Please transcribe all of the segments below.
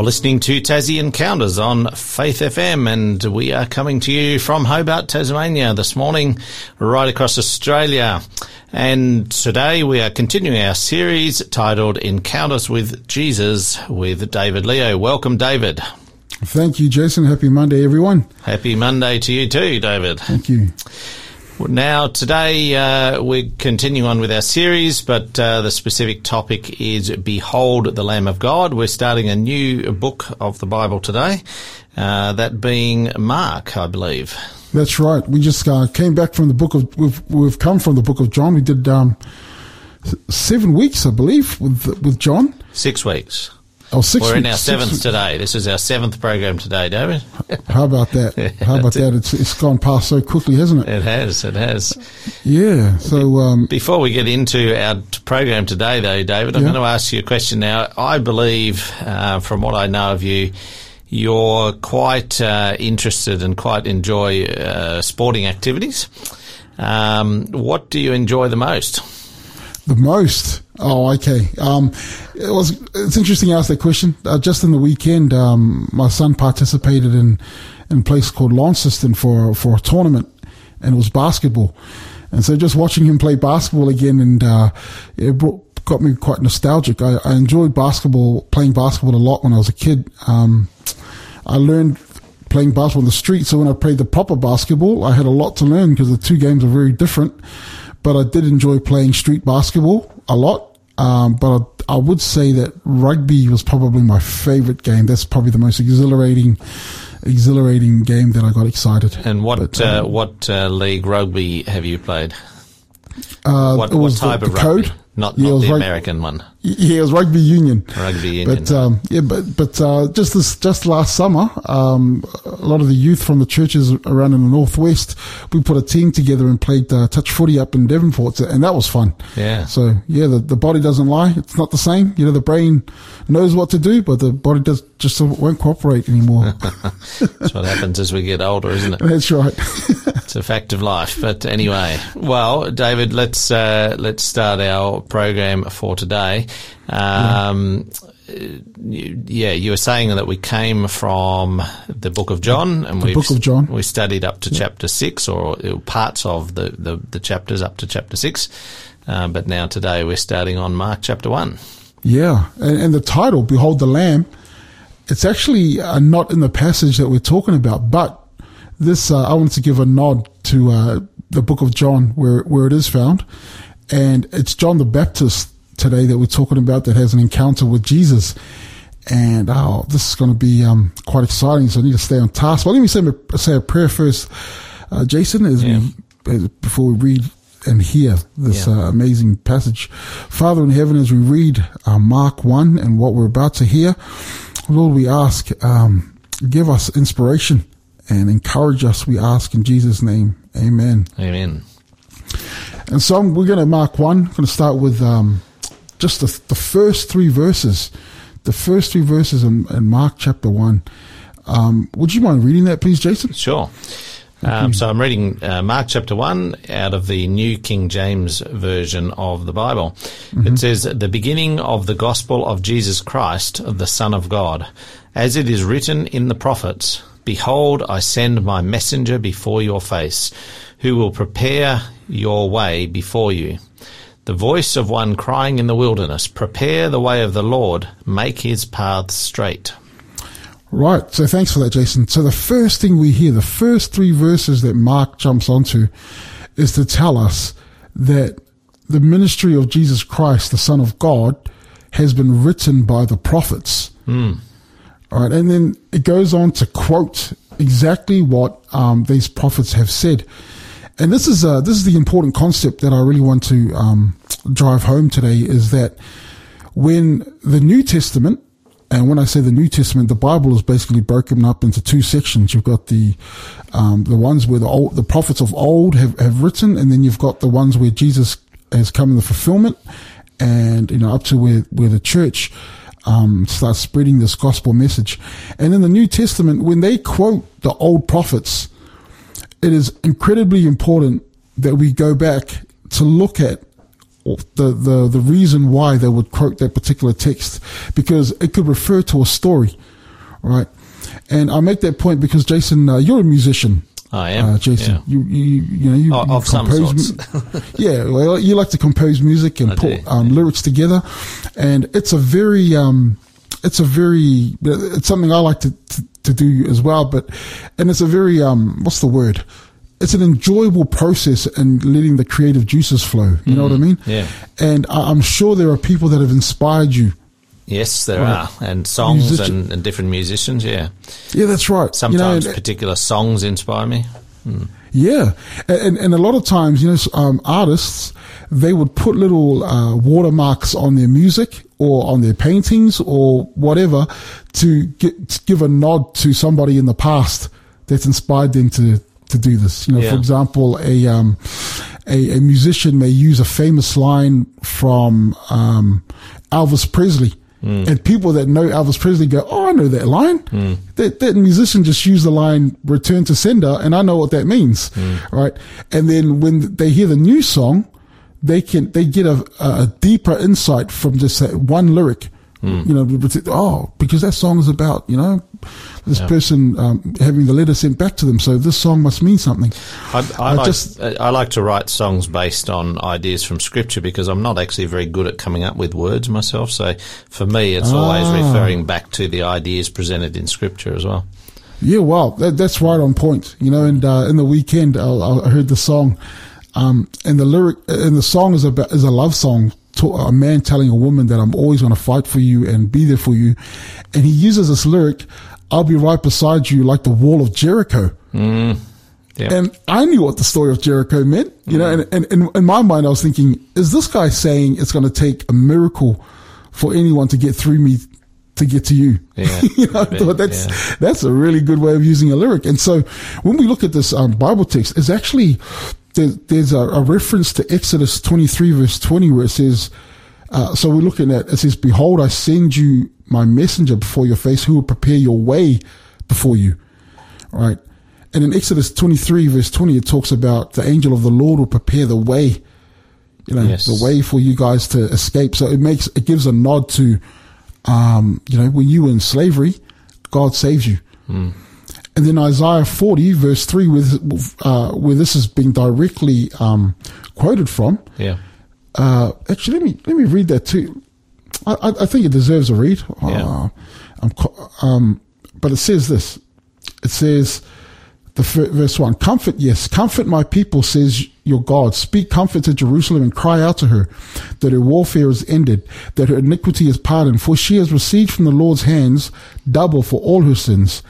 You're listening to Tassie Encounters on Faith FM, and we are coming to you from Hobart, Tasmania this morning, right across Australia. And today we are continuing our series titled Encounters with Jesus with David Leo. Welcome, David. Thank you, Jason. Happy Monday, everyone. Happy Monday to you too, David. Thank you. Now, today uh, we continue on with our series, but uh, the specific topic is Behold the Lamb of God. We're starting a new book of the Bible today, uh, that being Mark, I believe. That's right. We just uh, came back from the book of, we've, we've come from the book of John. We did um, seven weeks, I believe, with, with John. Six weeks. Oh, six We're weeks, in our seventh weeks. today. This is our seventh program today, David. How about that? How about that? It's, it's gone past so quickly, hasn't it? It has, it has. Yeah. So, um, Before we get into our program today, though, David, I'm Yeah. going to ask you a question now. I believe, uh, from what I know of you, you're quite uh, interested and quite enjoy uh, sporting activities. Um, what do you enjoy the most? The most. Oh, okay. Um, it was. It's interesting you asked that question. Uh, just in the weekend, um, my son participated in in a place called Launceston for for a tournament, and it was basketball. And so, just watching him play basketball again, and uh, it brought, got me quite nostalgic. I, I enjoyed basketball, playing basketball a lot when I was a kid. Um, I learned playing basketball in the street. So when I played the proper basketball, I had a lot to learn because the two games are very different. But I did enjoy playing street basketball a lot. Um, but I, I would say that rugby was probably my favorite game. That's probably the most exhilarating, exhilarating game that I got excited. And what But, uh, um, what uh, league rugby have you played? Uh, What, what the- type the of rugby? code? Not, Yeah, not the rug- American one. Yeah, it was rugby union. Rugby union. But um, yeah, but but uh, just this just last summer, um, a lot of the youth from the churches around in the northwest, we put a team together and played uh, touch footy up in Devonport, and that was fun. Yeah. So yeah, the, the body doesn't lie; it's not the same. You know, the brain knows what to do, but the body does just won't cooperate anymore. That's what happens as we get older, isn't it? That's right. It's a fact of life. But anyway, well, David, let's uh, let's start our program for today. Um, yeah, you were saying that we came from the Book of John, and we Book of John. We studied up to chapter six, or parts of the, the, the chapters up to chapter six. Uh, but now today we're starting on Mark chapter one. Yeah, and, and the title, "Behold the Lamb," it's actually uh, not in the passage that we're talking about, but this uh, I wanted to give a nod to uh, the Book of John, where where it is found, and it's John the Baptist today that we're talking about that has an encounter with Jesus. And oh, this is going to be um, quite exciting. So I need to stay on task. But let me say, say a prayer first, uh, Jason, as Yeah. we as, before we read and hear this Yeah. uh, amazing passage. Father in heaven, as we read uh, Mark 1 and what we're about to hear, Lord, we ask, um, give us inspiration and encourage us, we ask in Jesus' name. Amen. Amen. And so we're going to Mark 1, going to start with um, just the, the first three verses. The first three verses in, in Mark chapter 1. Um, would you mind reading that, please, Jason? Sure. Um, so I'm reading uh, Mark chapter 1 out of the New King James Version of the Bible. It says, The beginning of the gospel of Jesus Christ, the Son of God. As it is written in the prophets, Behold, I send my messenger before your face, who will prepare your way before you. The voice of one crying in the wilderness, Prepare the way of the Lord, make his paths straight. Right. So thanks for that, Jason. So the first thing we hear, the first three verses that Mark jumps onto is to tell us that the ministry of Jesus Christ, the Son of God, has been written by the prophets. All right. And then it goes on to quote exactly what um, these prophets have said. And this is uh, this is the important concept that I really want to um, drive home today is that when the New Testament, and when I say the New Testament, the Bible is basically broken up into two sections. You've got the um, the ones where the old, the prophets of old have, have written, and then you've got the ones where Jesus has come in the fulfillment, and you know up to where where the church um, starts spreading this gospel message. And in the New Testament, when they quote the old prophets, it is incredibly important that we go back to look at the, the, the reason why they would quote that particular text because it could refer to a story, right? And I make that point because Jason, uh, you're a musician. I am, uh, Jason. yeah. You, you, you know, you, Of- you compose yeah, well, you like to compose music and I put um, lyrics together, and it's a very, um, it's a very, it's something I like to, to, to do as well. But, and it's a very, um, what's the word? It's an enjoyable process and letting the creative juices flow. You know what I mean? Mm-hmm. yeah. And I, I'm sure there are people that have inspired you. Yes, there Right. are, and songs Musician- and, and different musicians. Yeah, Yeah, that's right. You know, sometimes particular songs inspire me. Yeah, and and a lot of times, you know, um, artists they would put little uh, watermarks on their music or on their paintings or whatever to, get, to give a nod to somebody in the past that's inspired them to to do this. You know, Yeah. for example, a um, a, a musician may use a famous line from um, Elvis Presley. And people that know Elvis Presley go, "Oh, I know that line." That that musician just used the line "Return to Sender," and I know what that means, right? And then when they hear the new song, they can they get a, a deeper insight from just that one lyric. You know, oh, because that song is about you know this person um, having the letter sent back to them, so this song must mean something. I, I, I like, just- I like to write songs based on ideas from scripture because I'm not actually very good at coming up with words myself. So for me, it's always Ah. referring back to the ideas presented in scripture as well. Yeah, well, that, that's right on point. You know, and uh, in the weekend, I, I heard the song, um, and the lyric, and the song is about is a love song to a man telling a woman that I'm always going to fight for you and be there for you, and he uses this lyric, "I'll be right beside you like the wall of Jericho." Yeah. And I knew what the story of Jericho meant, you know, and, and, and in my mind, I was thinking, is this guy saying it's going to take a miracle for anyone to get through me to get to you? Yeah, you know, I I thought that's, yeah. that's a really good way of using a lyric. And so when we look at this um, Bible text, it's actually, there, there's a, a reference to Exodus 23 verse 20 where it says, uh, so we're looking at, it says, behold, I send you my messenger before your face who will prepare your way before you. Right. And in Exodus 23 verse 20, it talks about the angel of the Lord will prepare the way, you know, Yes. the way for you guys to escape. So it makes, it gives a nod to, um, you know, when you were in slavery, God saves you. And then Isaiah 40 verse 3, with, uh, where this is being directly, um, quoted from, Yeah. uh, actually, let me let me read that too. I, I, think it deserves a read. Yeah. Uh, I'm, um, but it says this. It says, the fir- verse one: Comfort, yes, comfort my people, says your God. Speak comfort to Jerusalem and cry out to her that her warfare is ended, that her iniquity is pardoned, for she has received from the Lord's hands double for all her sins.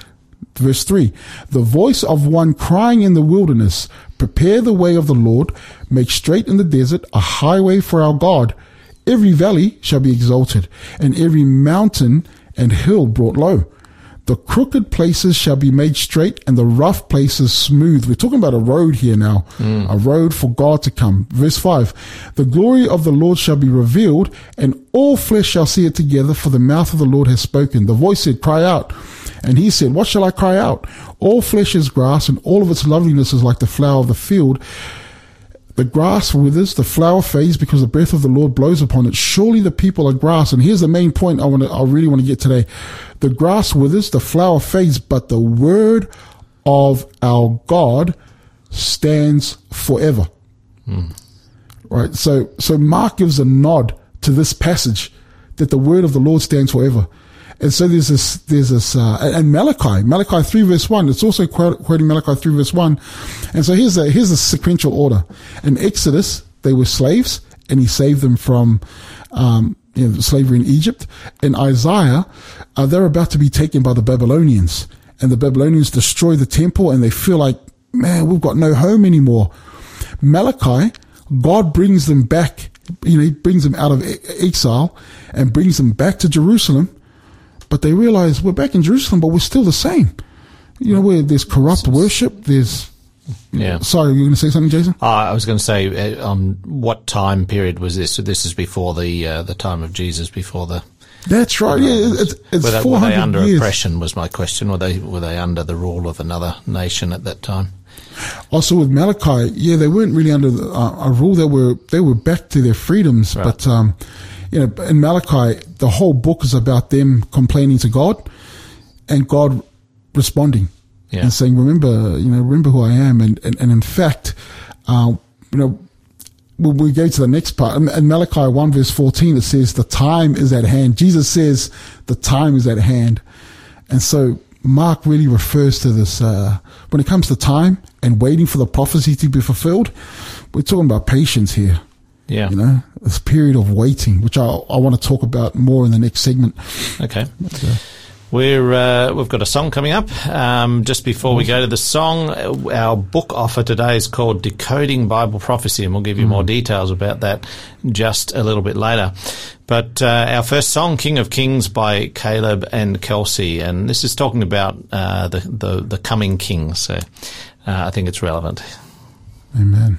Verse 3 The voice of one crying in the wilderness, Prepare the way of the Lord, make straight in the desert a highway for our God. Every valley shall be exalted, and every mountain and hill brought low. The crooked places shall be made straight, and the rough places smooth. We're talking about a road here now, mm. a road for God to come. Verse 5 The glory of the Lord shall be revealed, and all flesh shall see it together, for the mouth of the Lord has spoken. The voice said, Cry out. And he said, What shall I cry out? All flesh is grass, and all of its loveliness is like the flower of the field. The grass withers, the flower fades because the breath of the Lord blows upon it. Surely the people are grass. And here's the main point I want to, I really want to get today. The grass withers, the flower fades, but the word of our God stands forever. Hmm. Right. So, so Mark gives a nod to this passage that the word of the Lord stands forever. And so there's this, there's this, uh, and Malachi, Malachi 3 verse 1, it's also quoting Malachi 3 verse 1. And so here's a, here's a sequential order. In Exodus, they were slaves and he saved them from, um, you know, slavery in Egypt. In Isaiah, uh, they're about to be taken by the Babylonians and the Babylonians destroy the temple and they feel like, man, we've got no home anymore. Malachi, God brings them back, you know, he brings them out of exile and brings them back to Jerusalem. But they realize we're back in Jerusalem, but we're still the same. You know, where there's corrupt worship, there's, Yeah. sorry, you were going to say something, Jason? Uh, I was going to say, uh, um, what time period was this? So this is before the uh, the time of Jesus, before the. That's right. Yeah, it's, it's were, they, were they under years. oppression? Was my question. Were they were they under the rule of another nation at that time? Also with Malachi, yeah, they weren't really under the, uh, a rule. They were they were back to their freedoms, Right. but um, you know, in Malachi, the whole book is about them complaining to God, and God responding Yeah. and saying, "Remember, you know, remember who I am." And and, and in fact, uh, you know, when we go to the next part, in in Malachi 1 verse 14, it says, the time is at hand. Jesus says, the time is at hand. And so Mark really refers to this, uh, when it comes to time and waiting for the prophecy to be fulfilled, we're talking about patience here. Yeah. You know, this period of waiting, which I, I want to talk about more in the next segment. Okay. We're uh, we've got a song coming up. Um, just before we go to the song, uh, our book offer today is called "Decoding Bible Prophecy," and we'll give you more details about that just a little bit later. But uh, our first song, "King of Kings" by Caleb and Kelsey, and this is talking about uh, the, the the coming King. So uh, I think it's relevant. Amen.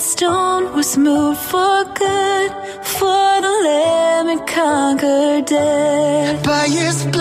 Stone was moved for good. For the Lamb had conquered death. By his blood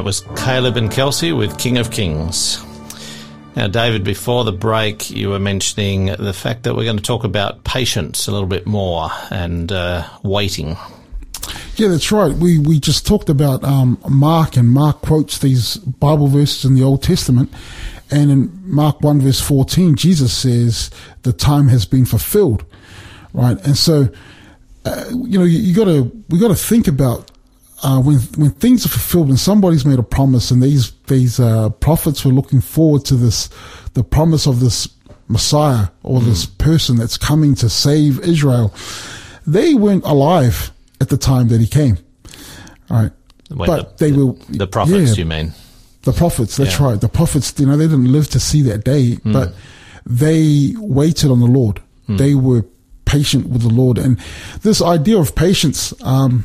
that was Caleb and Kelsey with King of Kings. Now, David, before the break, you were mentioning the fact that we're going to talk about patience a little bit more and uh, waiting. Yeah, that's right. We we just talked about um, Mark, and Mark quotes these Bible verses in the Old Testament, and in Mark one verse fourteen, Jesus says the time has been fulfilled. right? And so, uh, you know, you, you got to we got to think about uh, when when things are fulfilled, when somebody's made a promise, and these these uh, prophets were looking forward to this, the promise of this Messiah or this person that's coming to save Israel. They weren't alive at the time that he came, all right? When but the, they the, were the prophets. yeah. You mean? The prophets, that's Yeah. right. The prophets, you know, they didn't live to see that day, but they waited on the Lord. They were patient with the Lord. And this idea of patience, um,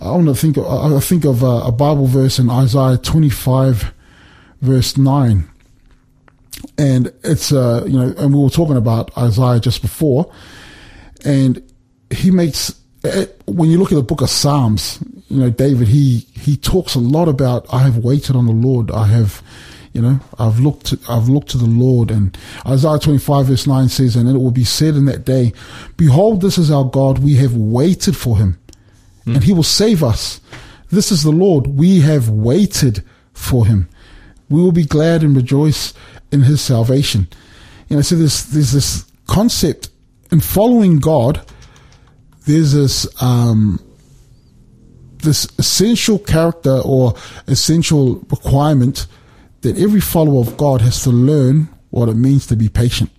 I want to think, of, I think of a, a Bible verse in Isaiah 25 verse 9. And it's, uh, you know, and we were talking about Isaiah just before and he makes eh, when you look at the book of Psalms, you know David he he talks a lot about I have waited on the Lord. I have, you know, I've looked I've looked to the Lord. And Isaiah twenty five verse nine says, and it will be said in that day, Behold, this is our God. We have waited for Him, and He will save us. This is the Lord. We have waited for Him. We will be glad and rejoice in His salvation. You know, so there's there's this concept in following God. There's this um, this essential character or essential requirement that every follower of God has to learn what it means to be patient.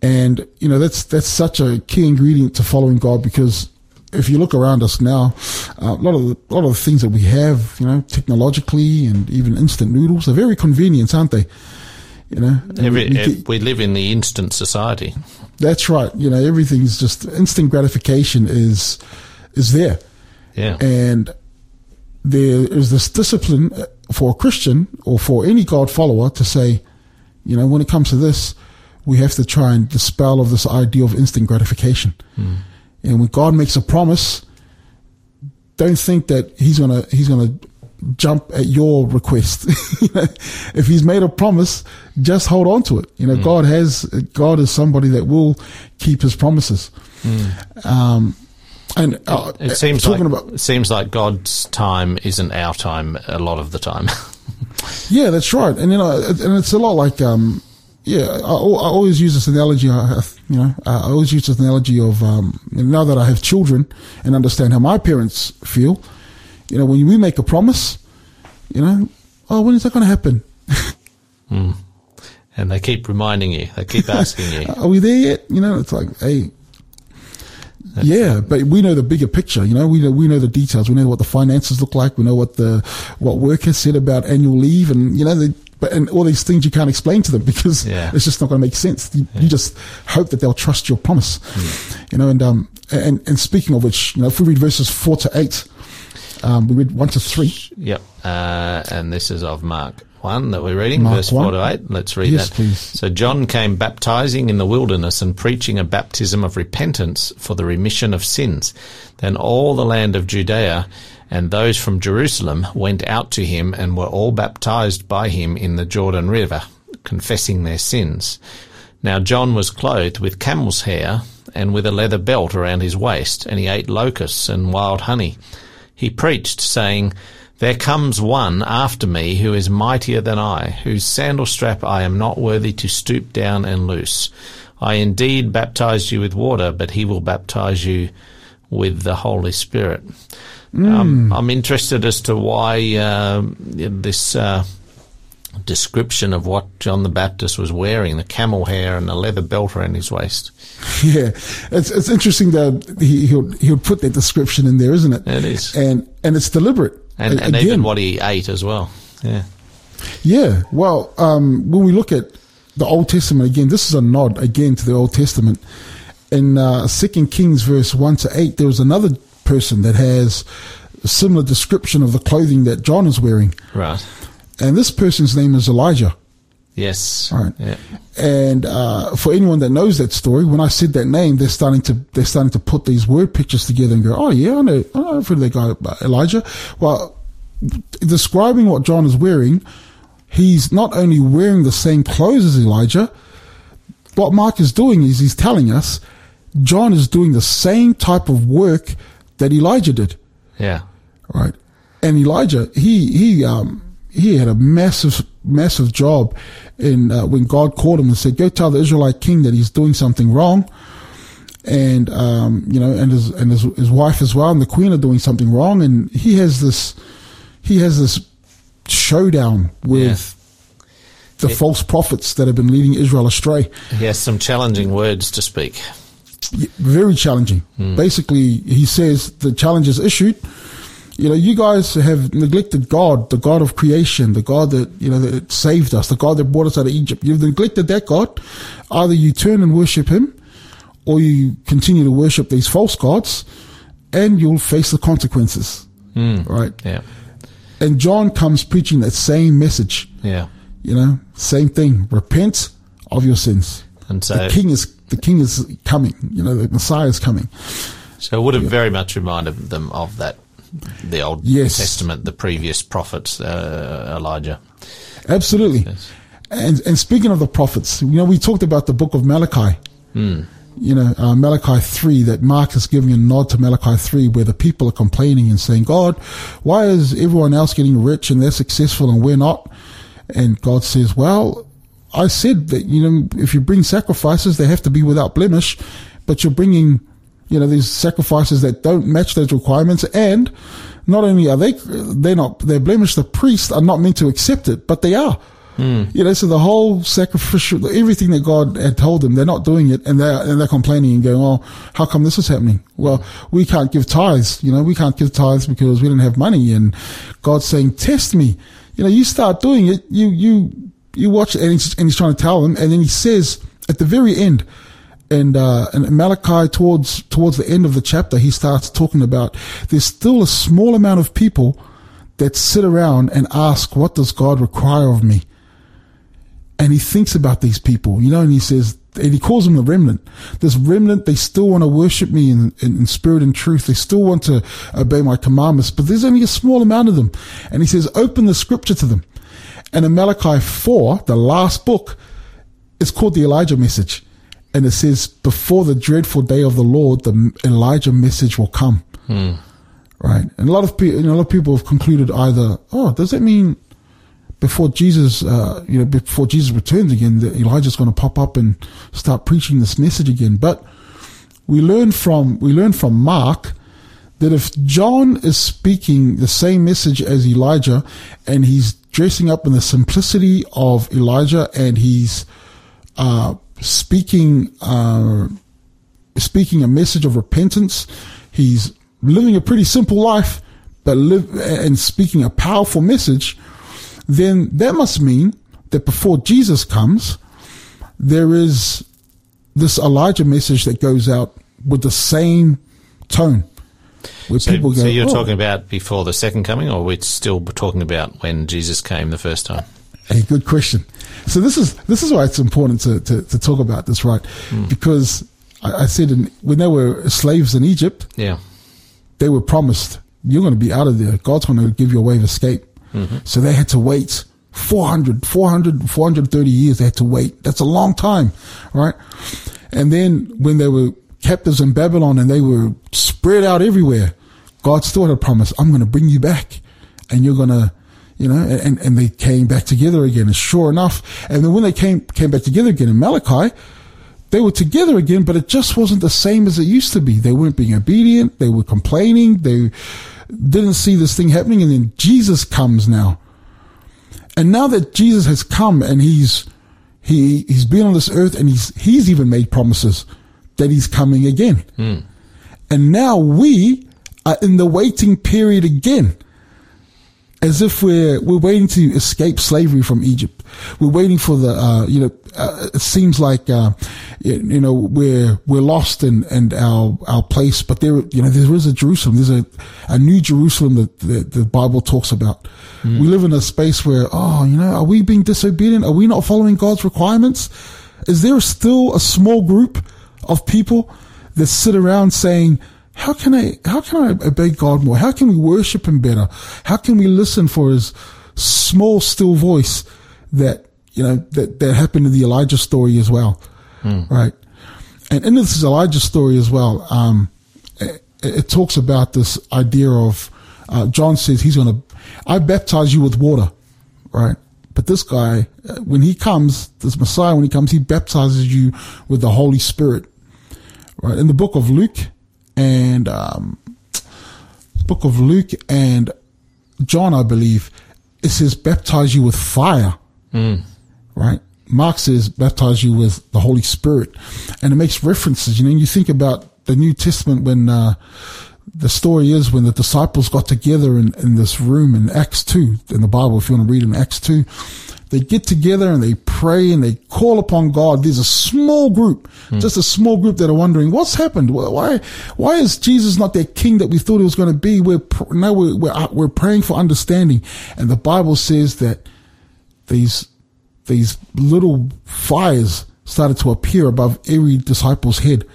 And you know that's that's such a key ingredient to following God because if you look around us now, uh, a lot of the, a lot of the things that we have, you know, technologically and even instant noodles are very convenient, aren't they? You know, Every, we eh, we live in the instant society. that's right. You know, everything's just instant gratification is is there, Yeah. and there is this discipline uh, for a Christian or for any God follower to say, you know, when it comes to this, we have to try and dispel of this idea of instant gratification. And when God makes a promise, don't think that He's gonna He's gonna jump at your request. If He's made a promise, just hold on to it. You know, God has God is somebody that will keep His promises. Um, and uh, It seems talking like about it seems like God's time isn't our time a lot of the time. Yeah, that's right. And you know, and it's a lot like, um, yeah, I, I always use this analogy. I you know, I always use this analogy of um, now that I have children and understand how my parents feel. You know, when we make a promise, you know, oh, when is that going to happen? and they keep reminding you. They keep asking you. Are we there yet? You know, it's like, hey, yeah, but we know the bigger picture. You know, we know we know the details. We know what the finances look like. We know what the what work has said about annual leave, and you know, the, but and all these things you can't explain to them because Yeah. it's just not going to make sense. You, you just hope that they'll trust your promise. Hmm. You know, and um and and speaking of which, you know, if we read verses four to eight, um, we read one to three. Yep. Uh, and this is of Mark 1 that we're reading, Mark verse 4 to 8. Let's read Yes, that. please. So John came baptizing in the wilderness and preaching a baptism of repentance for the remission of sins. Then all the land of Judea and those from Jerusalem went out to him and were all baptized by him in the Jordan River, confessing their sins. Now John was clothed with camel's hair and with a leather belt around his waist, and he ate locusts and wild honey. He preached, saying, There comes one after me who is mightier than I, whose sandal strap I am not worthy to stoop down and loose. I indeed baptized you with water, but he will baptize you with the Holy Spirit. Um, I'm interested as to why uh, this uh, description of what John the Baptist was wearing, the camel hair and the leather belt around his waist. Yeah, it's it's interesting that he he'll he'll put that description in there, isn't it? It is. and and it's deliberate. And, and again, even what he ate as well. Yeah. Yeah, well, um, when we look at the Old Testament again, this is a nod again to the Old Testament. In uh, Second Kings, verse one to eight, there was another person that has a similar description of the clothing that John is wearing, Right. and this person's name is Elijah. Yes. Right. Yeah. And uh, for anyone that knows that story, when I said that name, they're starting to they're starting to put these word pictures together and go, "Oh yeah, I know, I know for that guy uh, Elijah." Well, describing what John is wearing, he's not only wearing the same clothes as Elijah. What Mark is doing is he's telling us John is doing the same type of work that Elijah did Yeah. right? And Elijah, he he um he had a massive massive job in uh, when God called him and said, "Go tell the Israelite king that he's doing something wrong." and um, you know, and his and his, his wife as well, and the queen are doing something wrong, and he has this he has this showdown with the false prophets that have been leading Israel astray. He has some challenging words to speak. Very challenging. Hmm. Basically, he says the challenge is issued. You know, you guys have neglected God, the God of creation, the God that, you know, that saved us, the God that brought us out of Egypt. You've neglected that God. Either you turn and worship him or you continue to worship these false gods and you'll face the consequences. Hmm. Right? Yeah. And John comes preaching that same message. Yeah. You know, same thing. Repent of your sins. And so, the king is the king is coming. You know, the Messiah is coming. so it would have very much reminded them of that, the Old Yes. Testament, the previous prophets, uh, Elijah. Absolutely. Yes. And and speaking of the prophets, you know, we talked about the book of Malachi. You know, uh, Malachi 3, that Mark is giving a nod to Malachi 3, where the people are complaining and saying, God, why is everyone else getting rich and they're successful and we're not? And God says, well, I said that, you know, if you bring sacrifices, they have to be without blemish, but you're bringing, you know, these sacrifices that don't match those requirements. And not only are they, they're not, they're blemished, the priests are not meant to accept it, but they are. Hmm. You know, so the whole sacrificial, everything that God had told them, they're not doing it, and they're and they're complaining and going, "Oh, how come this is happening?" Well, we can't give tithes. You know, we can't give tithes because we don't have money. And God's saying, "Test me." You know, you start doing it, you you you watch, and he's and he's trying to tell them, and then he says at the very end, and uh, and Malachi towards towards the end of the chapter, he starts talking about there's still a small amount of people that sit around and ask, "What does God require of me?" and he thinks about these people, you know, and he says, and he calls them the remnant. This remnant, they still want to worship me in, in, in spirit and truth. They still want to obey my commandments, but there's only a small amount of them. And he says, open the scripture to them. And in Malachi 4, the last book, it's called the Elijah message. And it says, before the dreadful day of the Lord, the Elijah message will come. Right. And a lot of people, you know, a lot of people have concluded either, oh, does that mean before Jesus, uh, you know, before Jesus returns again, that Elijah's going to pop up and start preaching this message again. But we learn from we learn from Mark that if John is speaking the same message as Elijah, and he's dressing up in the simplicity of Elijah, and he's uh, speaking uh, speaking a message of repentance, he's living a pretty simple life, but live and speaking a powerful message then that must mean that before Jesus comes, there is this Elijah message that goes out with the same tone. Where So, people go, so you're "Oh, talking about before the second coming, or we're still talking about when Jesus came the first time? Hey, good question. So this is this is why it's important to, to, to talk about this, right? Hmm. Because I, I said in, when they were slaves in Egypt, Yeah. they were promised you're going to be out of there. God's going to give you a way of escape. Mm-hmm. So they had to wait 400, 400, 430 years. They had to wait. That's a long time, right? And then when they were captives in Babylon and they were spread out everywhere, God still had a promise. I'm going to bring you back and you're going to, you know, and, and they came back together again. And sure enough, and then when they came, came back together again in Malachi, they were together again, but it just wasn't the same as it used to be. They weren't being obedient. They were complaining. They didn't see this thing happening. And then Jesus comes now. And now that Jesus has come and he's, he, he's been on this earth and he's, he's even made promises that he's coming again. And now we are in the waiting period again as if we're we're waiting to escape slavery from Egypt. We're waiting for the uh, you know uh, it seems like uh, you know we're we're lost in and our our place, but there you know there is a Jerusalem. There's a a new Jerusalem that the, the Bible talks about. We live in a space where oh you know are we being disobedient? Are we not following God's requirements? Is there still a small group of people that sit around saying? how can I how can I obey God more? How can we worship Him better? How can we listen for His small, still voice that you know that that happened in the Elijah story as well, right? And in this Elijah story as well, um, it, it talks about this idea of uh, John says he's going to I baptize you with water, right? But this guy, uh, when he comes, this Messiah, when he comes, he baptizes you with the Holy Spirit Right in the book of Luke and um, book of Luke and John, I believe, it says baptize you with fire. Right. Mark says baptize you with the Holy Spirit, and it makes references. You know, you think about the New Testament when. Uh, the story is when the disciples got together in, in this room in Acts 2, in the Bible, if you want to read in Acts 2, they get together and they pray and they call upon God. There's a small group, hmm. just a small group that are wondering, what's happened? Why, why is Jesus not that king that we thought he was going to be? We're, now we're, we're, uh, we're praying for understanding. And the Bible says that these, these little fires started to appear above every disciple's head.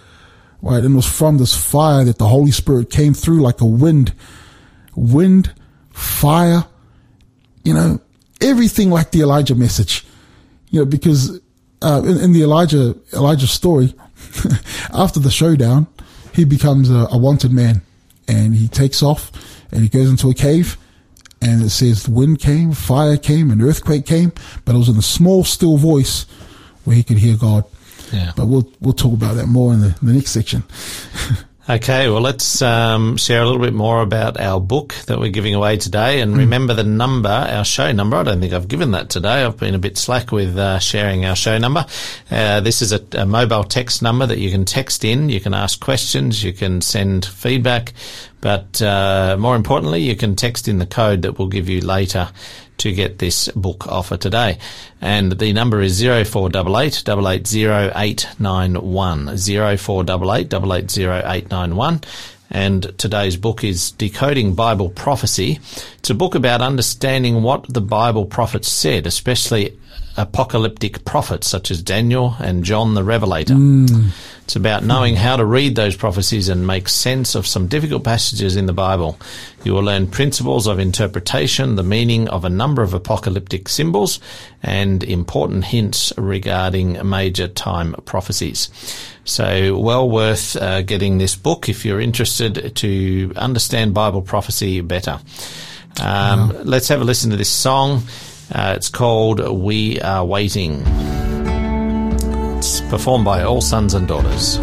Right. And it was from this fire that the Holy Spirit came through like a wind, wind, fire, you know, everything like the Elijah message, you know, because, uh, in, in the Elijah, Elijah story, after the showdown, he becomes a, a wanted man and he takes off and he goes into a cave and it says the wind came, fire came, an earthquake came, but it was in a small, still voice where he could hear God. Yeah. But we'll we'll talk about that more in the, the next section. Okay, well, let's um, share a little bit more about our book that we're giving away today. And remember the number, our show number. I don't think I've given that today. I've been a bit slack with uh, sharing our show number. Uh, this is a, a mobile text number that you can text in. You can ask questions. You can send feedback. But uh, more importantly, you can text in the code that we'll give you later to get this book offer today. And the number is 0488 880891. 0488 880891. And today's book is Decoding Bible Prophecy. It's a book about understanding what the Bible prophets said, especially apocalyptic prophets such as Daniel and John the Revelator. It's about knowing how to read those prophecies and make sense of some difficult passages in the Bible. You will learn principles of interpretation, the meaning of a number of apocalyptic symbols, and important hints regarding major time prophecies. So, well worth uh, getting this book if you're interested to understand Bible prophecy better. Um, Let's have a listen to this song. Uh, it's called We Are Waiting. It's performed by All Sons and Daughters.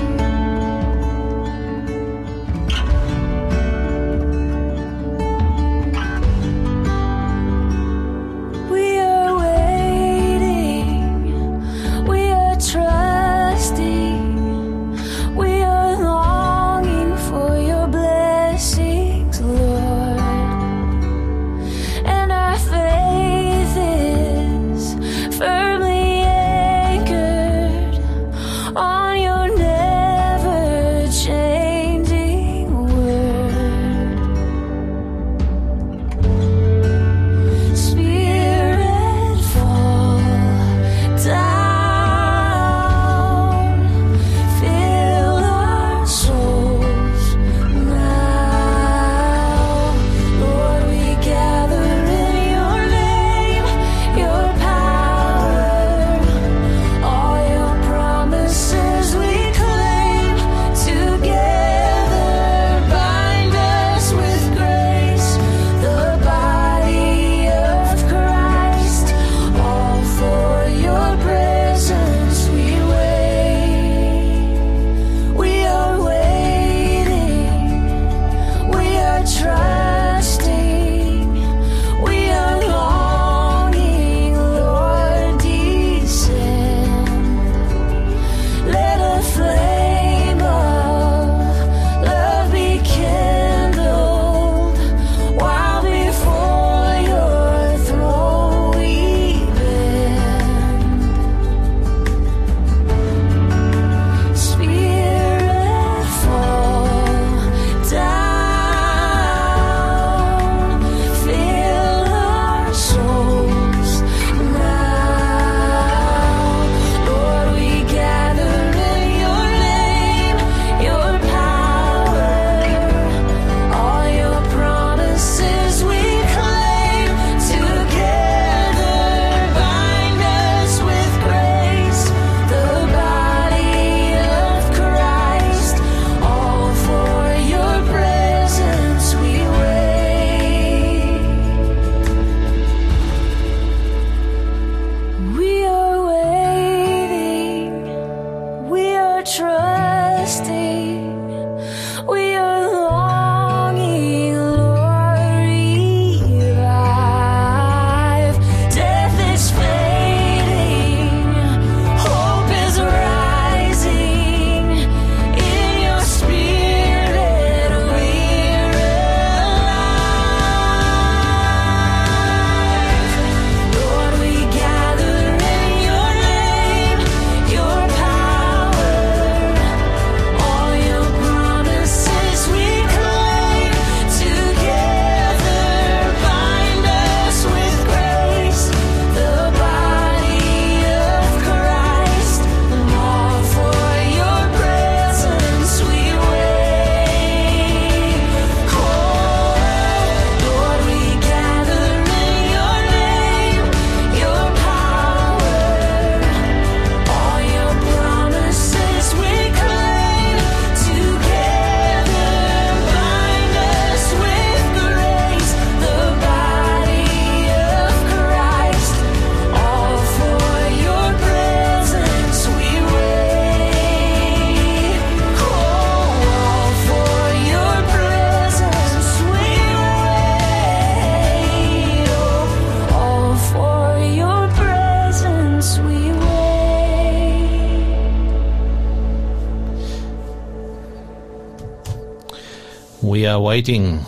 Waiting.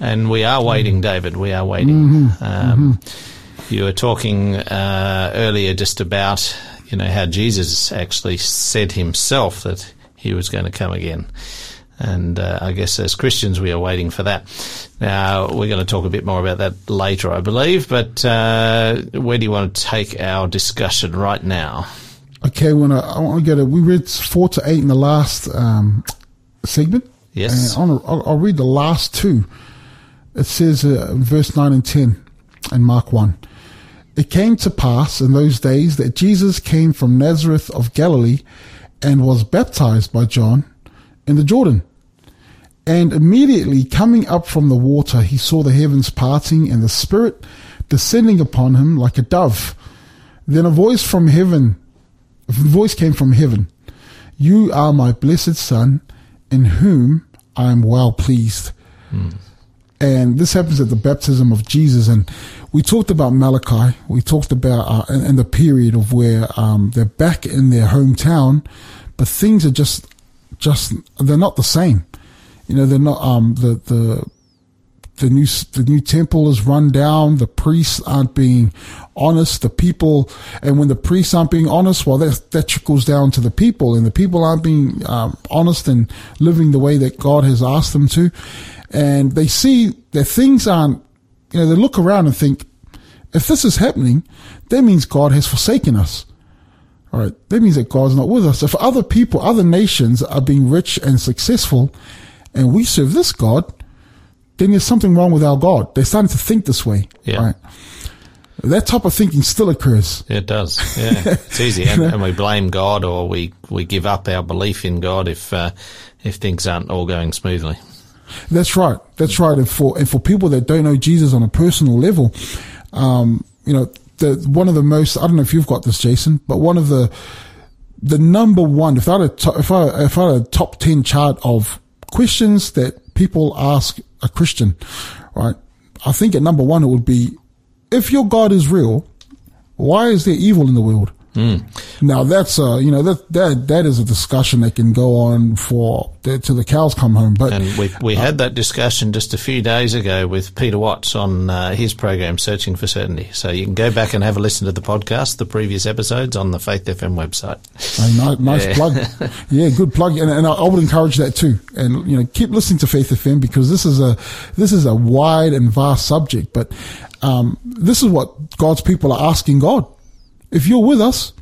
And we are waiting, David. We are waiting. Um, You were talking uh, earlier just about, you know, how Jesus actually said himself that he was going to come again. And uh, I guess as Christians, we are waiting for that. Now, we're going to talk a bit more about that later, I believe. But uh, where do you want to take our discussion right now? Okay, when I, I want to get it, we read four to eight in the last um, segment. Yes. And I'll, I'll read the last two. It says uh, verse 9 and 10 in Mark 1. It came to pass in those days that Jesus came from Nazareth of Galilee and was baptized by John in the Jordan. And immediately coming up from the water, he saw the heavens parting and the Spirit descending upon him like a dove. Then a voice from heaven, a voice came from heaven. You are my blessed son in whom I am well pleased. And this happens at the baptism of Jesus. And we talked about Malachi. We talked about, uh, in the period of where, um, they're back in their hometown, but things are just, just, they're not the same. You know, they're not, um, the, the, the new the new temple is run down. The priests aren't being honest. The people, and when the priests aren't being honest, well, that that trickles down to the people, and the people aren't being um, honest and living the way that God has asked them to, and they see that things aren't. You know, they look around and think, if this is happening, that means God has forsaken us. All right, that means that God's not with us. If other people, other nations are being rich and successful, and we serve this God, then there's something wrong with our God. They're starting to think this way. Yeah. Right. That type of thinking still occurs. It does. Yeah, it's easy, and, and we blame God or we, we give up our belief in God if uh, if things aren't all going smoothly. That's right. That's right. And for and for people that don't know Jesus on a personal level, um, you know, the one of the most I don't know if you've got this, Jason, but one of the the number one if I had a to, if I if I had a top ten chart of questions that people ask a Christian, right? I think at number one it would be if your God is real, why is there evil in the world? Now that's uh you know that that that is a discussion that can go on for till the cows come home. But And we we had that discussion just a few days ago with Peter Watts on uh, his program, Searching for Certainty. So you can go back and have a listen to the podcast, the previous episodes on the Faith FM website. Hey, ni- nice Yeah. plug. Yeah, good plug. And, and I, I would encourage that too. And, you know, keep listening to Faith FM because this is a, this is a wide and vast subject. But, um, this is what God's people are asking God. If you're with us,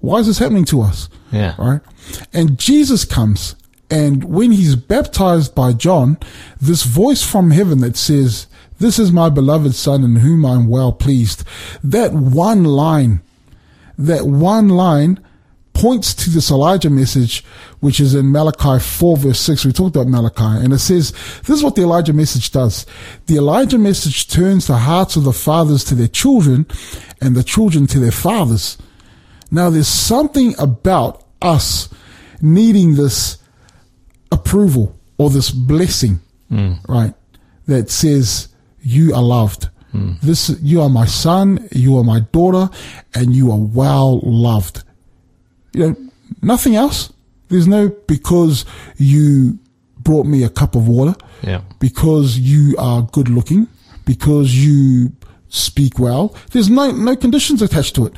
why is this happening to us? Yeah. Right. And Jesus comes and when he's baptized by John, this voice from heaven that says, this is my beloved son in whom I'm well pleased. That one line that one line points to this Elijah message, which is in Malachi 4 verse 6. We talked about Malachi and it says, this is what the Elijah message does. The Elijah message turns the hearts of the fathers to their children and the children to their fathers. Now there's something about us needing this approval or this blessing, hmm. right? That says you are loved. Hmm. This, you are my son, you are my daughter, and you are well loved. You know, nothing else. There's no because you brought me a cup of water, Yeah. because you are good looking, because you speak well. There's no, no conditions attached to it.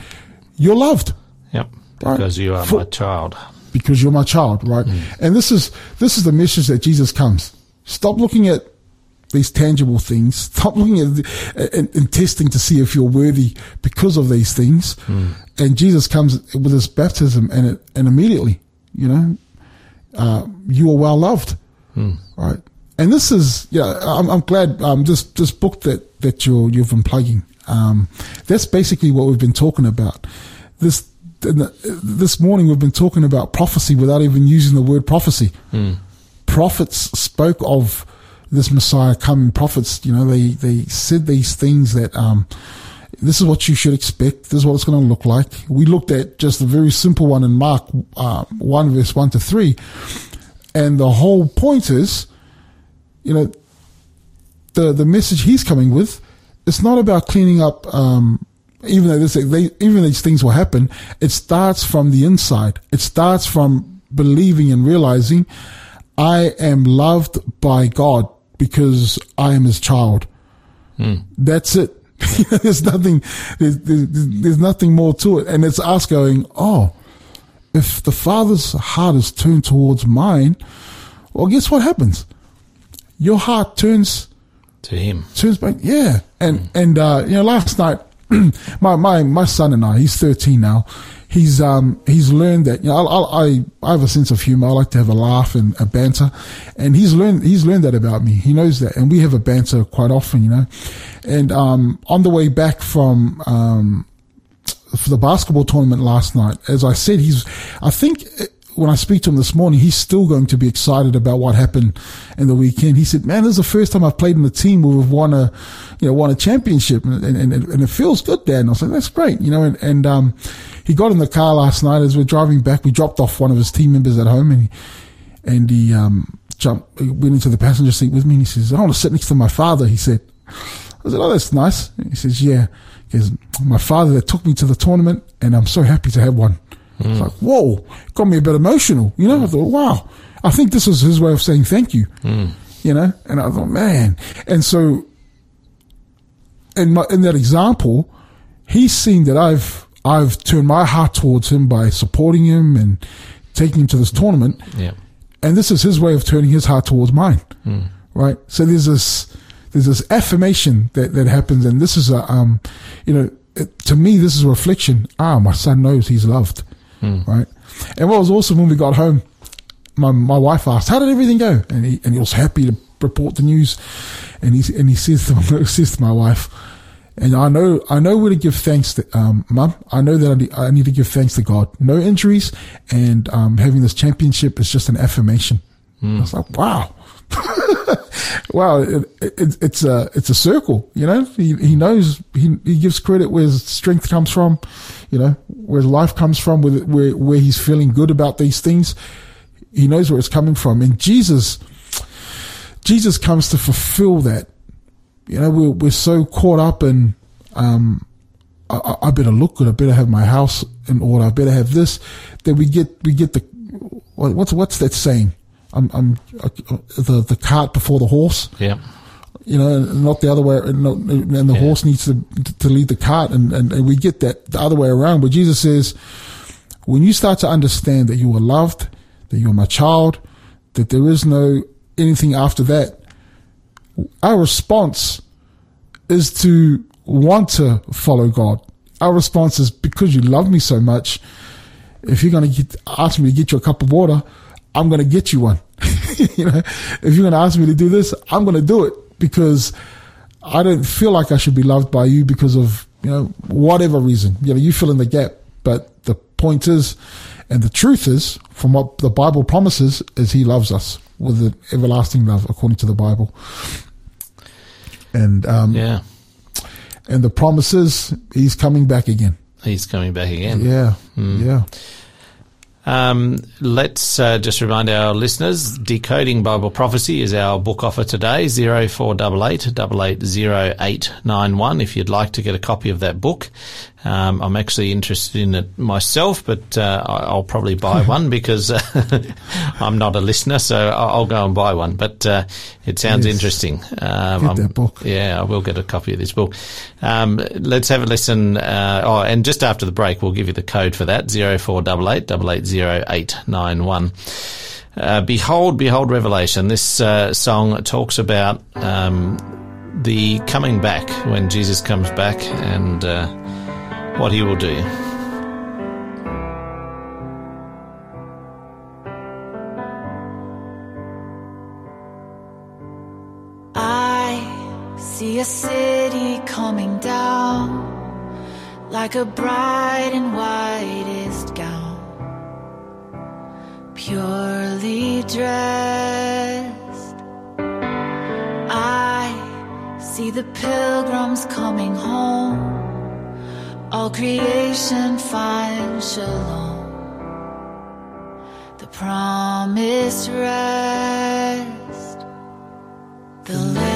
You're loved Yep. Right. Because you are For- my child. because you're my child, right? Hmm. And this is this is the message that Jesus comes. Stop looking at these tangible things. Stop looking at and, and testing to see if you're worthy because of these things. And Jesus comes with his baptism, and it, and immediately, you know, uh, you are well loved, right? And this is, yeah, I'm, I'm glad um, this this book that that you you've been plugging. Um, that's basically what we've been talking about. This this morning we've been talking about prophecy without even using the word prophecy. Prophets spoke of this Messiah coming. Prophets, you know, they they said these things that um, this is what you should expect. This is what it's going to look like. We looked at just a very simple one in Mark uh, one verse one to three, and the whole point is, you know, the the message he's coming with, it's not about cleaning up. Um, even though this, they, even these things will happen, it starts from the inside. It starts from believing and realizing I am loved by God because I am his child. That's it. there's nothing, there's, there's, there's nothing more to it. And it's us going, oh, if the father's heart is turned towards mine, well, guess what happens? Your heart turns To him. turns back. Yeah, and and uh, you know, last night, my my my son and I, he's thirteen now. He's um he's learned that you know I I I have a sense of humor. I like to have a laugh and a banter, and he's learned he's learned that about me. He knows that, and we have a banter quite often, you know. And um on the way back from um for the basketball tournament last night, as I said, he's I think uh, when I speak to him this morning, he's still going to be excited about what happened in the weekend. He said, "Man, this is the first time I've played in a team where we've won a, you know, won a championship, and and, and, it feels good, Dad." And I like, "That's great," you know. And, and um, he got in the car last night as we're driving back. We dropped off one of his team members at home, and he, and he um jumped, he went into the passenger seat with me, and he says, "I want to sit next to my father." He said. I said, "Oh, that's nice." He says, "Yeah." Because my father that took me to the tournament, and I'm so happy to have one. It's like, whoa, got me a bit emotional. You know, I thought, wow, I think this is his way of saying thank you. You know, and I thought, man, and so in my, in that example, he's seen that I've I've turned my heart towards him by supporting him and taking him to this tournament Yeah. and this is his way of turning his heart towards mine, right? So there's this there's this affirmation that that happens, and this is a um, you know, it, to me this is a reflection. Ah, my son knows he's loved, right? And what was awesome when we got home, my my wife asked, "How did everything go?" And he and he was happy to report the news, and he and he says to says to my wife. And I know, I know where to give thanks to, um, mum. I know that I need, I need to give thanks to God. No injuries and, um, having this championship is just an affirmation. I was like, wow. wow. It, it, it's a, it's a circle, you know, he, he knows, he, he gives credit where strength comes from, you know, where life comes from, where, where, where he's feeling good about these things. He knows where it's coming from. And Jesus, Jesus comes to fulfill that you know, we're, we're so caught up in, um, I- I, I better look good. I better have my house in order. I better have this. That we get, we get the, what's, what's that saying? I'm, I'm, uh, the, the cart before the horse, Yeah. you know, not the other way. And, not, and the Yeah. horse needs to, to lead the cart. And, and, and we get that the other way around. But Jesus says, when you start to understand that you are loved, that you're my child, that there is no anything after that, our response is to want to follow God. Our response is because you love me so much. If you're going to get, ask me to get you a cup of water, I'm going to get you one. you know, if you're going to ask me to do this, I'm going to do it because I don't feel like I should be loved by you because of, you know, whatever reason. You know, you fill in the gap. But the point is, and the truth is, from what the Bible promises, is He loves us with an everlasting love, according to the Bible. And um, Yeah. and the promise is He's coming back again. He's coming back again. Yeah, yeah. Um, let's uh, just remind our listeners, Decoding Bible Prophecy is our book offer today, 0488 880891 if you'd like to get a copy of that book. Um, I'm actually interested in it myself, but uh, I'll probably buy one because uh, I'm not a listener, so I'll go and buy one. But uh, it sounds Yes. interesting. Um, Get that book. Yeah, I will get a copy of this book. Um, let's have a listen. Uh, oh, and just after the break, we'll give you the code for that: zero four double eight double eight zero eight nine one. Uh, behold, behold, Revelation. This uh, song talks about um, the coming back when Jesus comes back and uh, what he will do. I see a city coming down like a bride in whitest gown, purely dressed. I see the pilgrims coming home, all creation finds shalom. The promised rest. The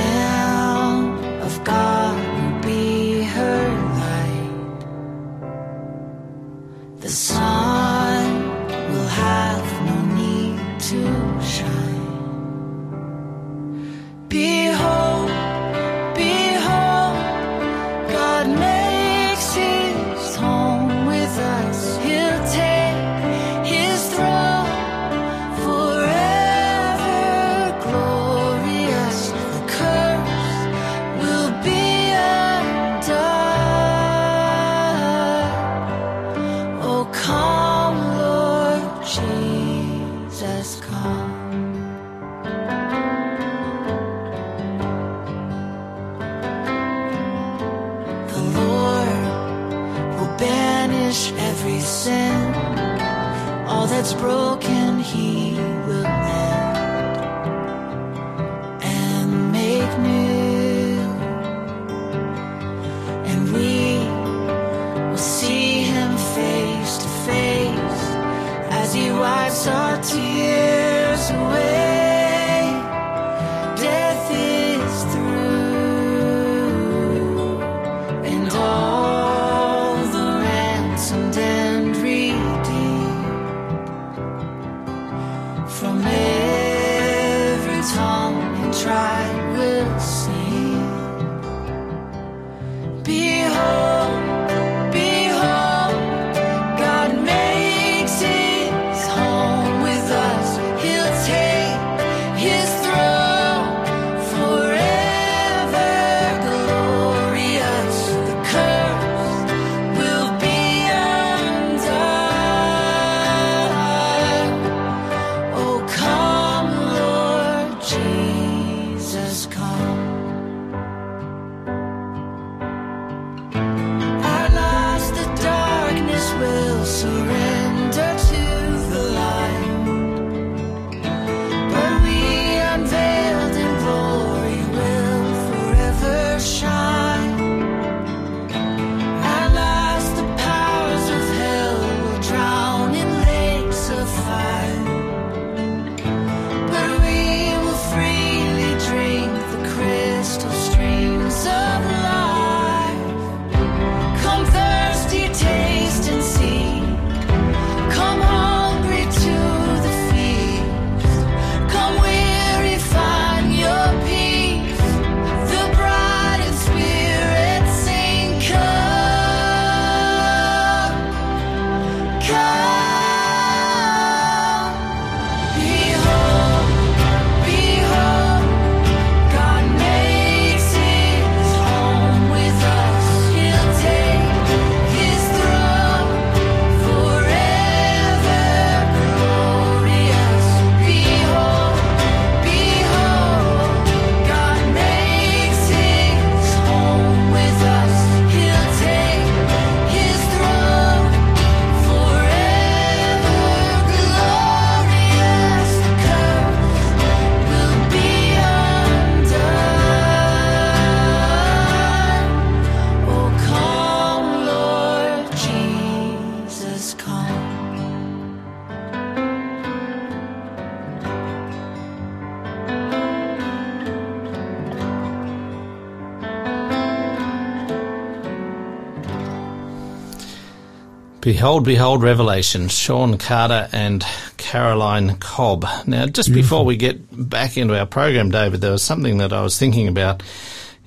Behold, behold, Revelation. Sean Carter and Caroline Cobb. Now, just before we get back into our program, David, there was something that I was thinking about.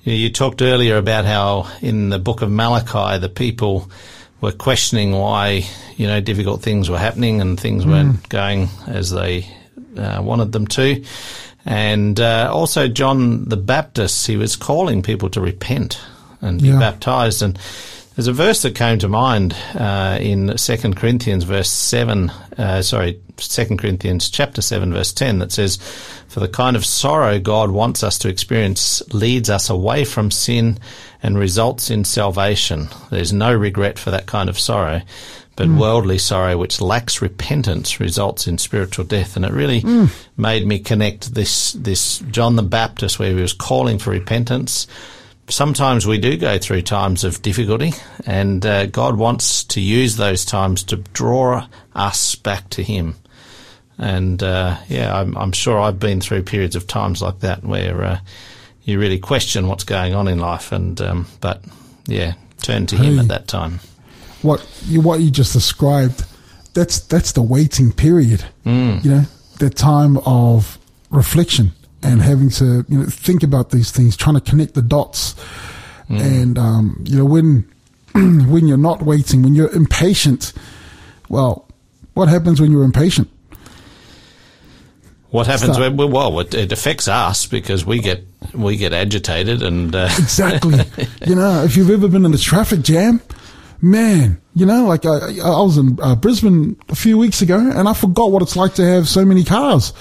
You, know, you talked earlier about how in the book of Malachi, the people were questioning why, you know, difficult things were happening and things weren't going as they uh, wanted them to. And uh, also John the Baptist, he was calling people to repent and be baptized. And there's a verse that came to mind uh, in Second Corinthians, verse seven. Uh, sorry, Second Corinthians chapter seven, verse ten, that says, "For the kind of sorrow God wants us to experience leads us away from sin and results in salvation. There's no regret for that kind of sorrow." But worldly sorrow, which lacks repentance, results in spiritual death. And it really made me connect this, this John the Baptist where he was calling for repentance, sometimes we do go through times of difficulty, and uh, God wants to use those times to draw us back to Him. And uh, yeah, I'm, I'm sure I've been through periods of times like that where uh, you really question what's going on in life, and um, but yeah, turn to Him at that time. what you what you just described that's that's the waiting period Mm. you know the time of reflection and having to you know think about these things trying to connect the dots Mm. and um, you know when when you're not waiting when you're impatient well what happens when you're impatient What happens Stop. when well, it, it affects us because we get we get agitated and uh, exactly you know if you've ever been in a traffic jam man, you know, like I, I was in uh, Brisbane a few weeks ago and I forgot what it's like to have so many cars,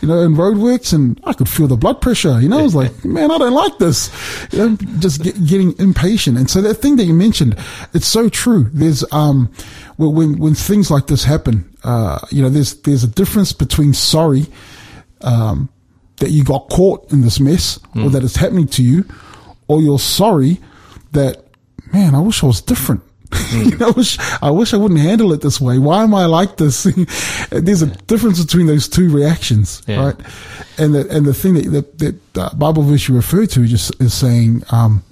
you know, in roadworks and I could feel the blood pressure, you know, I was like, man, I don't like this, you know, just get, getting impatient. And so that thing that you mentioned, it's so true. There's, um, when, when, when things like this happen, uh, you know, there's, there's a difference between sorry, um, that you got caught in this mess or that it's happening to you, or you're sorry that, man, I wish I was different. You know, I wish I wish I wouldn't handle it this way. Why am I like this? There's a difference between those two reactions, Yeah. right? And the and the thing that that, that uh, Bible verse you refer to just is saying, um,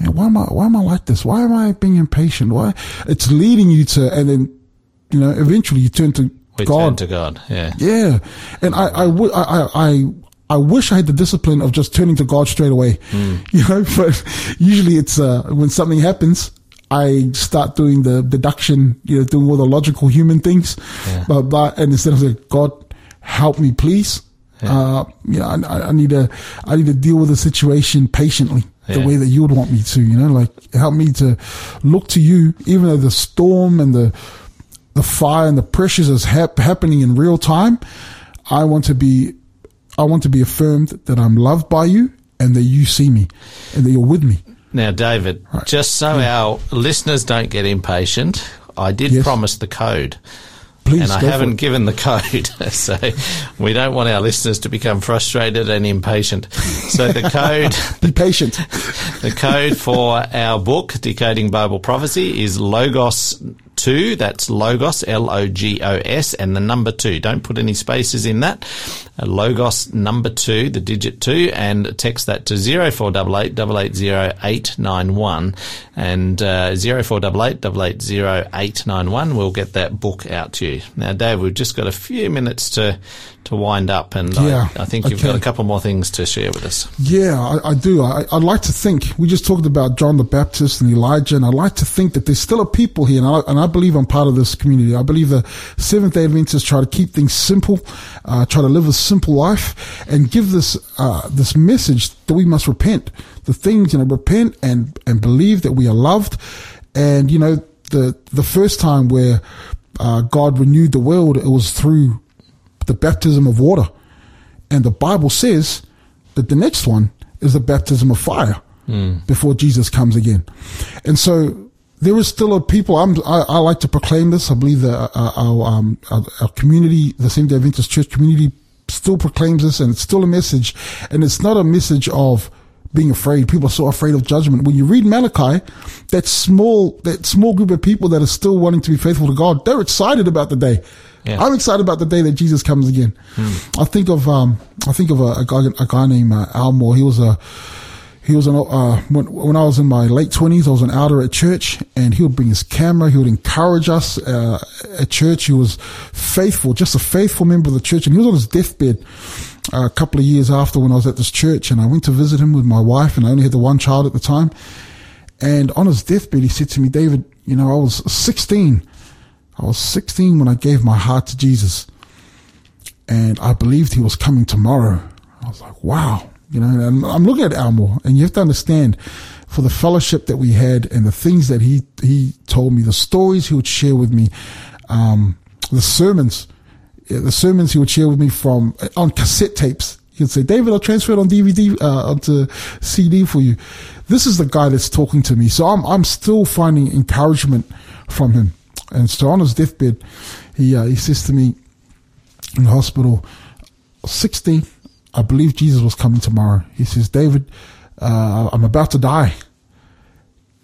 man, why am I why am I like this? Why am I being impatient? Why? It's leading you to, and then you know, eventually you turn to We God turn to God. Yeah. yeah, and I, I, w- I, I, I- I wish I had the discipline of just turning to God straight away, you know. But usually, it's uh, when something happens, I start doing the deduction, you know, doing all the logical human things, Yeah. but, but and instead of saying, God, help me, please. Uh, you know, I, I need to, I need to deal with the situation patiently, the Yeah. way that you would want me to. You know, like help me to look to you, even though the storm and the the fire and the pressures is hap- happening in real time. I want to be, I want to be affirmed that I'm loved by you and that you see me and that you're with me. Now, David, just so hmm. our listeners don't get impatient, I did Yes. promise the code. Please, and I haven't given the code, so we don't want our listeners to become frustrated and impatient. So the code, Be patient. the code for our book, Decoding Bible Prophecy, is Logos 2. That's Logos, L-O-G-O-S, and the number 2. Don't put any spaces in that. Uh, Logos number 2, the digit 2, and text that to 0488 880 and uh, 0488 880 We'll get that book out to you. Now, Dave, we've just got a few minutes to, to wind up, and Yeah, I, I think you've got a couple more things to share with us. Yeah, I, I do. I, I'd like to think, we just talked about John the Baptist and Elijah, and I'd like to think that there's still a people here, and I, and I believe I'm part of this community. I believe the Seventh day Adventists try to keep things simple, uh, try to live a simple life, and give this, uh, this message that we must repent. The things, you know, repent and, and believe that we are loved. And, you know, the, the first time where, uh, God renewed the world, it was through the baptism of water. And the Bible says that the next one is the baptism of fire before Jesus comes again. And so there is still a people. I'm, I, I like to proclaim this. I believe that uh, our, um, our, our community, the Seventh Day Adventist Church community, still proclaims this, and it's still a message. And it's not a message of being afraid. People are so afraid of judgment. When you read Malachi, that small, that small group of people that are still wanting to be faithful to God, they're excited about the day. Yeah. I'm excited about the day that Jesus comes again. I think of um, I think of a, a guy a guy named uh, Al Moore. He was a he was an uh, when when I was in my late twenties, I was an elder at church, and he would bring his camera. He would encourage us uh, at church. He was faithful, just a faithful member of the church, and he was on his deathbed. Uh, a couple of years after when I was at this church, and I went to visit him with my wife, and I only had the one child at the time. And on his deathbed, he said to me, David, you know, I was 16. I was 16 when I gave my heart to Jesus. And I believed he was coming tomorrow. I was like, wow. You know, and I'm looking at Al Moore and you have to understand for the fellowship that we had and the things that he, he told me, the stories he would share with me, um, the sermons, the sermons he would share with me from on cassette tapes. He'd say, David, I'll transfer it on DVD, uh, onto CD for you. This is the guy that's talking to me. So I'm, I'm still finding encouragement from him. And so on his deathbed, he, uh, he says to me in the hospital, 16, I believe Jesus was coming tomorrow. He says, David, uh, I'm about to die.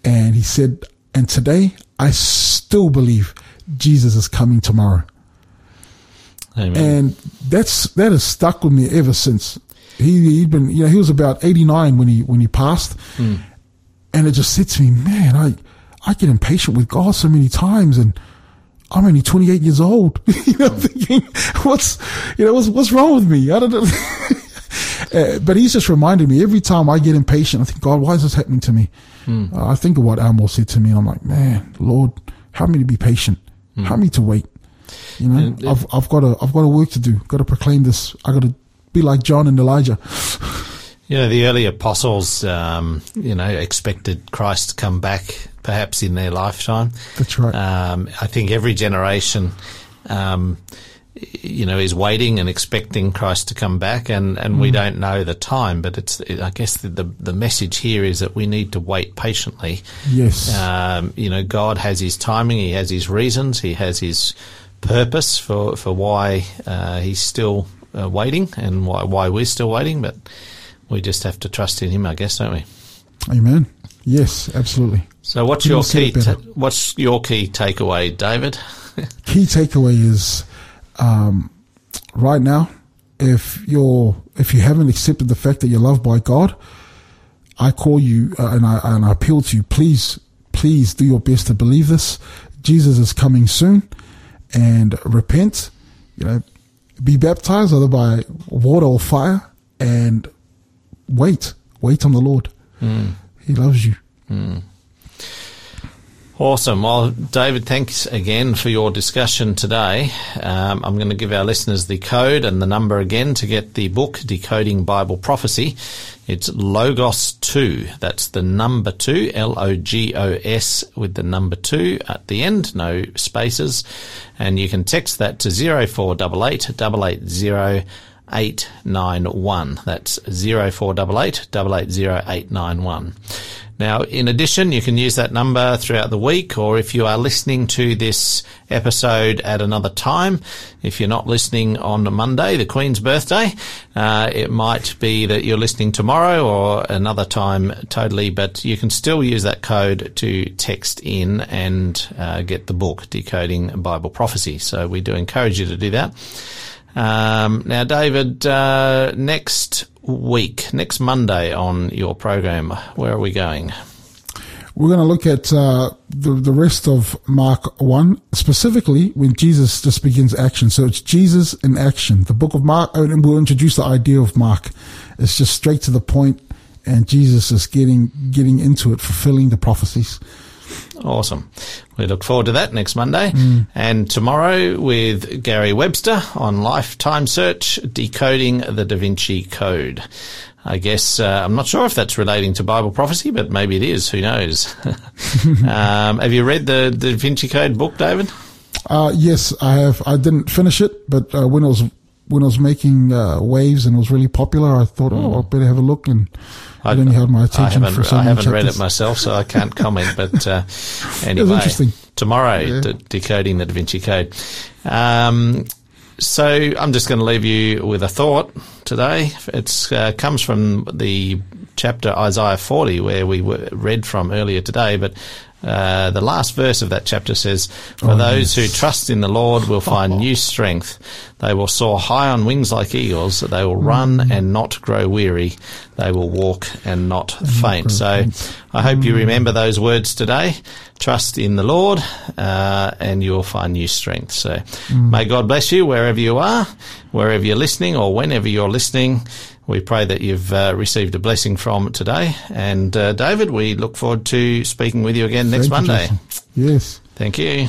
And he said, and today I still believe Jesus is coming tomorrow. Amen. And that's, that has stuck with me ever since. He, he'd been, you know, he was about 89 when he, when he passed. And it just said to me, man, I, I get impatient with God so many times and I'm only 28 years old. you know, thinking, what's, you know, what's, what's wrong with me? I don't know. Uh, but he's just reminded me every time I get impatient, I think, God, why is this happening to me? Uh, I think of what Al Moore said to me, I'm like, man, Lord, help me to be patient. Help me to wait. You know, And, I've, I've got to, I've got to work to do. Got to proclaim this. I got to be like John and Elijah. You know, the early apostles, um, you know, expected Christ to come back perhaps in their lifetime. That's right. Um, I think every generation, um, you know, is waiting and expecting Christ to come back, and, and Mm. we don't know the time. But it's, I guess, the, the the message here is that we need to wait patiently. yes. Um, you know, God has His timing, He has His reasons, He has His purpose for for why uh, He's still uh, waiting and why why we're still waiting. But we just have to trust in Him, I guess, don't we? Amen. Yes, absolutely. So, what's your key? ta- what's your key takeaway, David? Key takeaway is um, right now, if you're if you haven't accepted the fact that you're loved by God, I call you uh, and I and I appeal to you. Please, please do your best to believe this. Jesus is coming soon, and repent. You know, be baptized either by water or fire, and wait, wait on the Lord. He loves you. Awesome. Well, David, thanks again for your discussion today. Um, I'm going to give our listeners the code and the number again to get the book, Decoding Bible Prophecy. It's Logos 2. That's the number 2, L-O-G-O-S with the number 2 at the end, no spaces. And you can text that to 0488 880 891. That's 0488 880 Now, in addition, you can use that number throughout the week, or if you are listening to this episode at another time, if you're not listening on Monday, the Queen's birthday, uh, it might be that you're listening tomorrow or another time totally, but you can still use that code to text in and uh, get the book, Decoding Bible Prophecy. So we do encourage you to do that. Um, now, David, uh, next week, next Monday on your program, where are we going? We're going to look at uh, the the rest of Mark one, specifically when Jesus just begins action. So it's Jesus in action. The book of Mark, and we'll introduce the idea of Mark. It's just straight to the point, and Jesus is getting getting into it, fulfilling the prophecies. Awesome. We look forward to that next Monday. And tomorrow with Gary Webster on Lifetime Search, Decoding the Da Vinci Code. I guess, uh, I'm not sure if that's relating to Bible prophecy, but maybe it is. Who knows? um, have you read the Da Vinci Code book, David? Uh, yes, I have. I didn't finish it, but uh, when I was when I was making uh, waves and it was really popular, I thought, oh, I better have a look, and I- it only held my attention haven't, for so I haven't read it myself, so I can't comment. But uh, anyway, tomorrow, Yeah. de- decoding the Da Vinci Code. Um, so I'm just going to leave you with a thought today. It uh, comes from the chapter Isaiah 40, where we read from earlier today, but. Uh, the last verse of that chapter says, For Oh, those yes. who trust in the Lord will find new strength. They will soar high on wings like eagles. They will run Mm. and not grow weary. They will walk and not faint. grow So faint. I hope you remember those words today. Trust in the Lord, uh, and you will find new strength. So may God bless you wherever you are, wherever you're listening or whenever you're listening. We pray that you've uh, received a blessing from today. And uh, David, we look forward to speaking with you again next you, Monday. Jason. Yes. Thank you.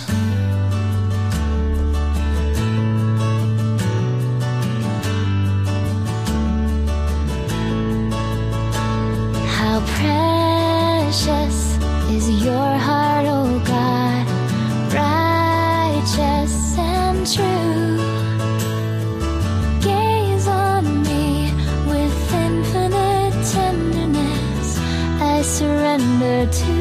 To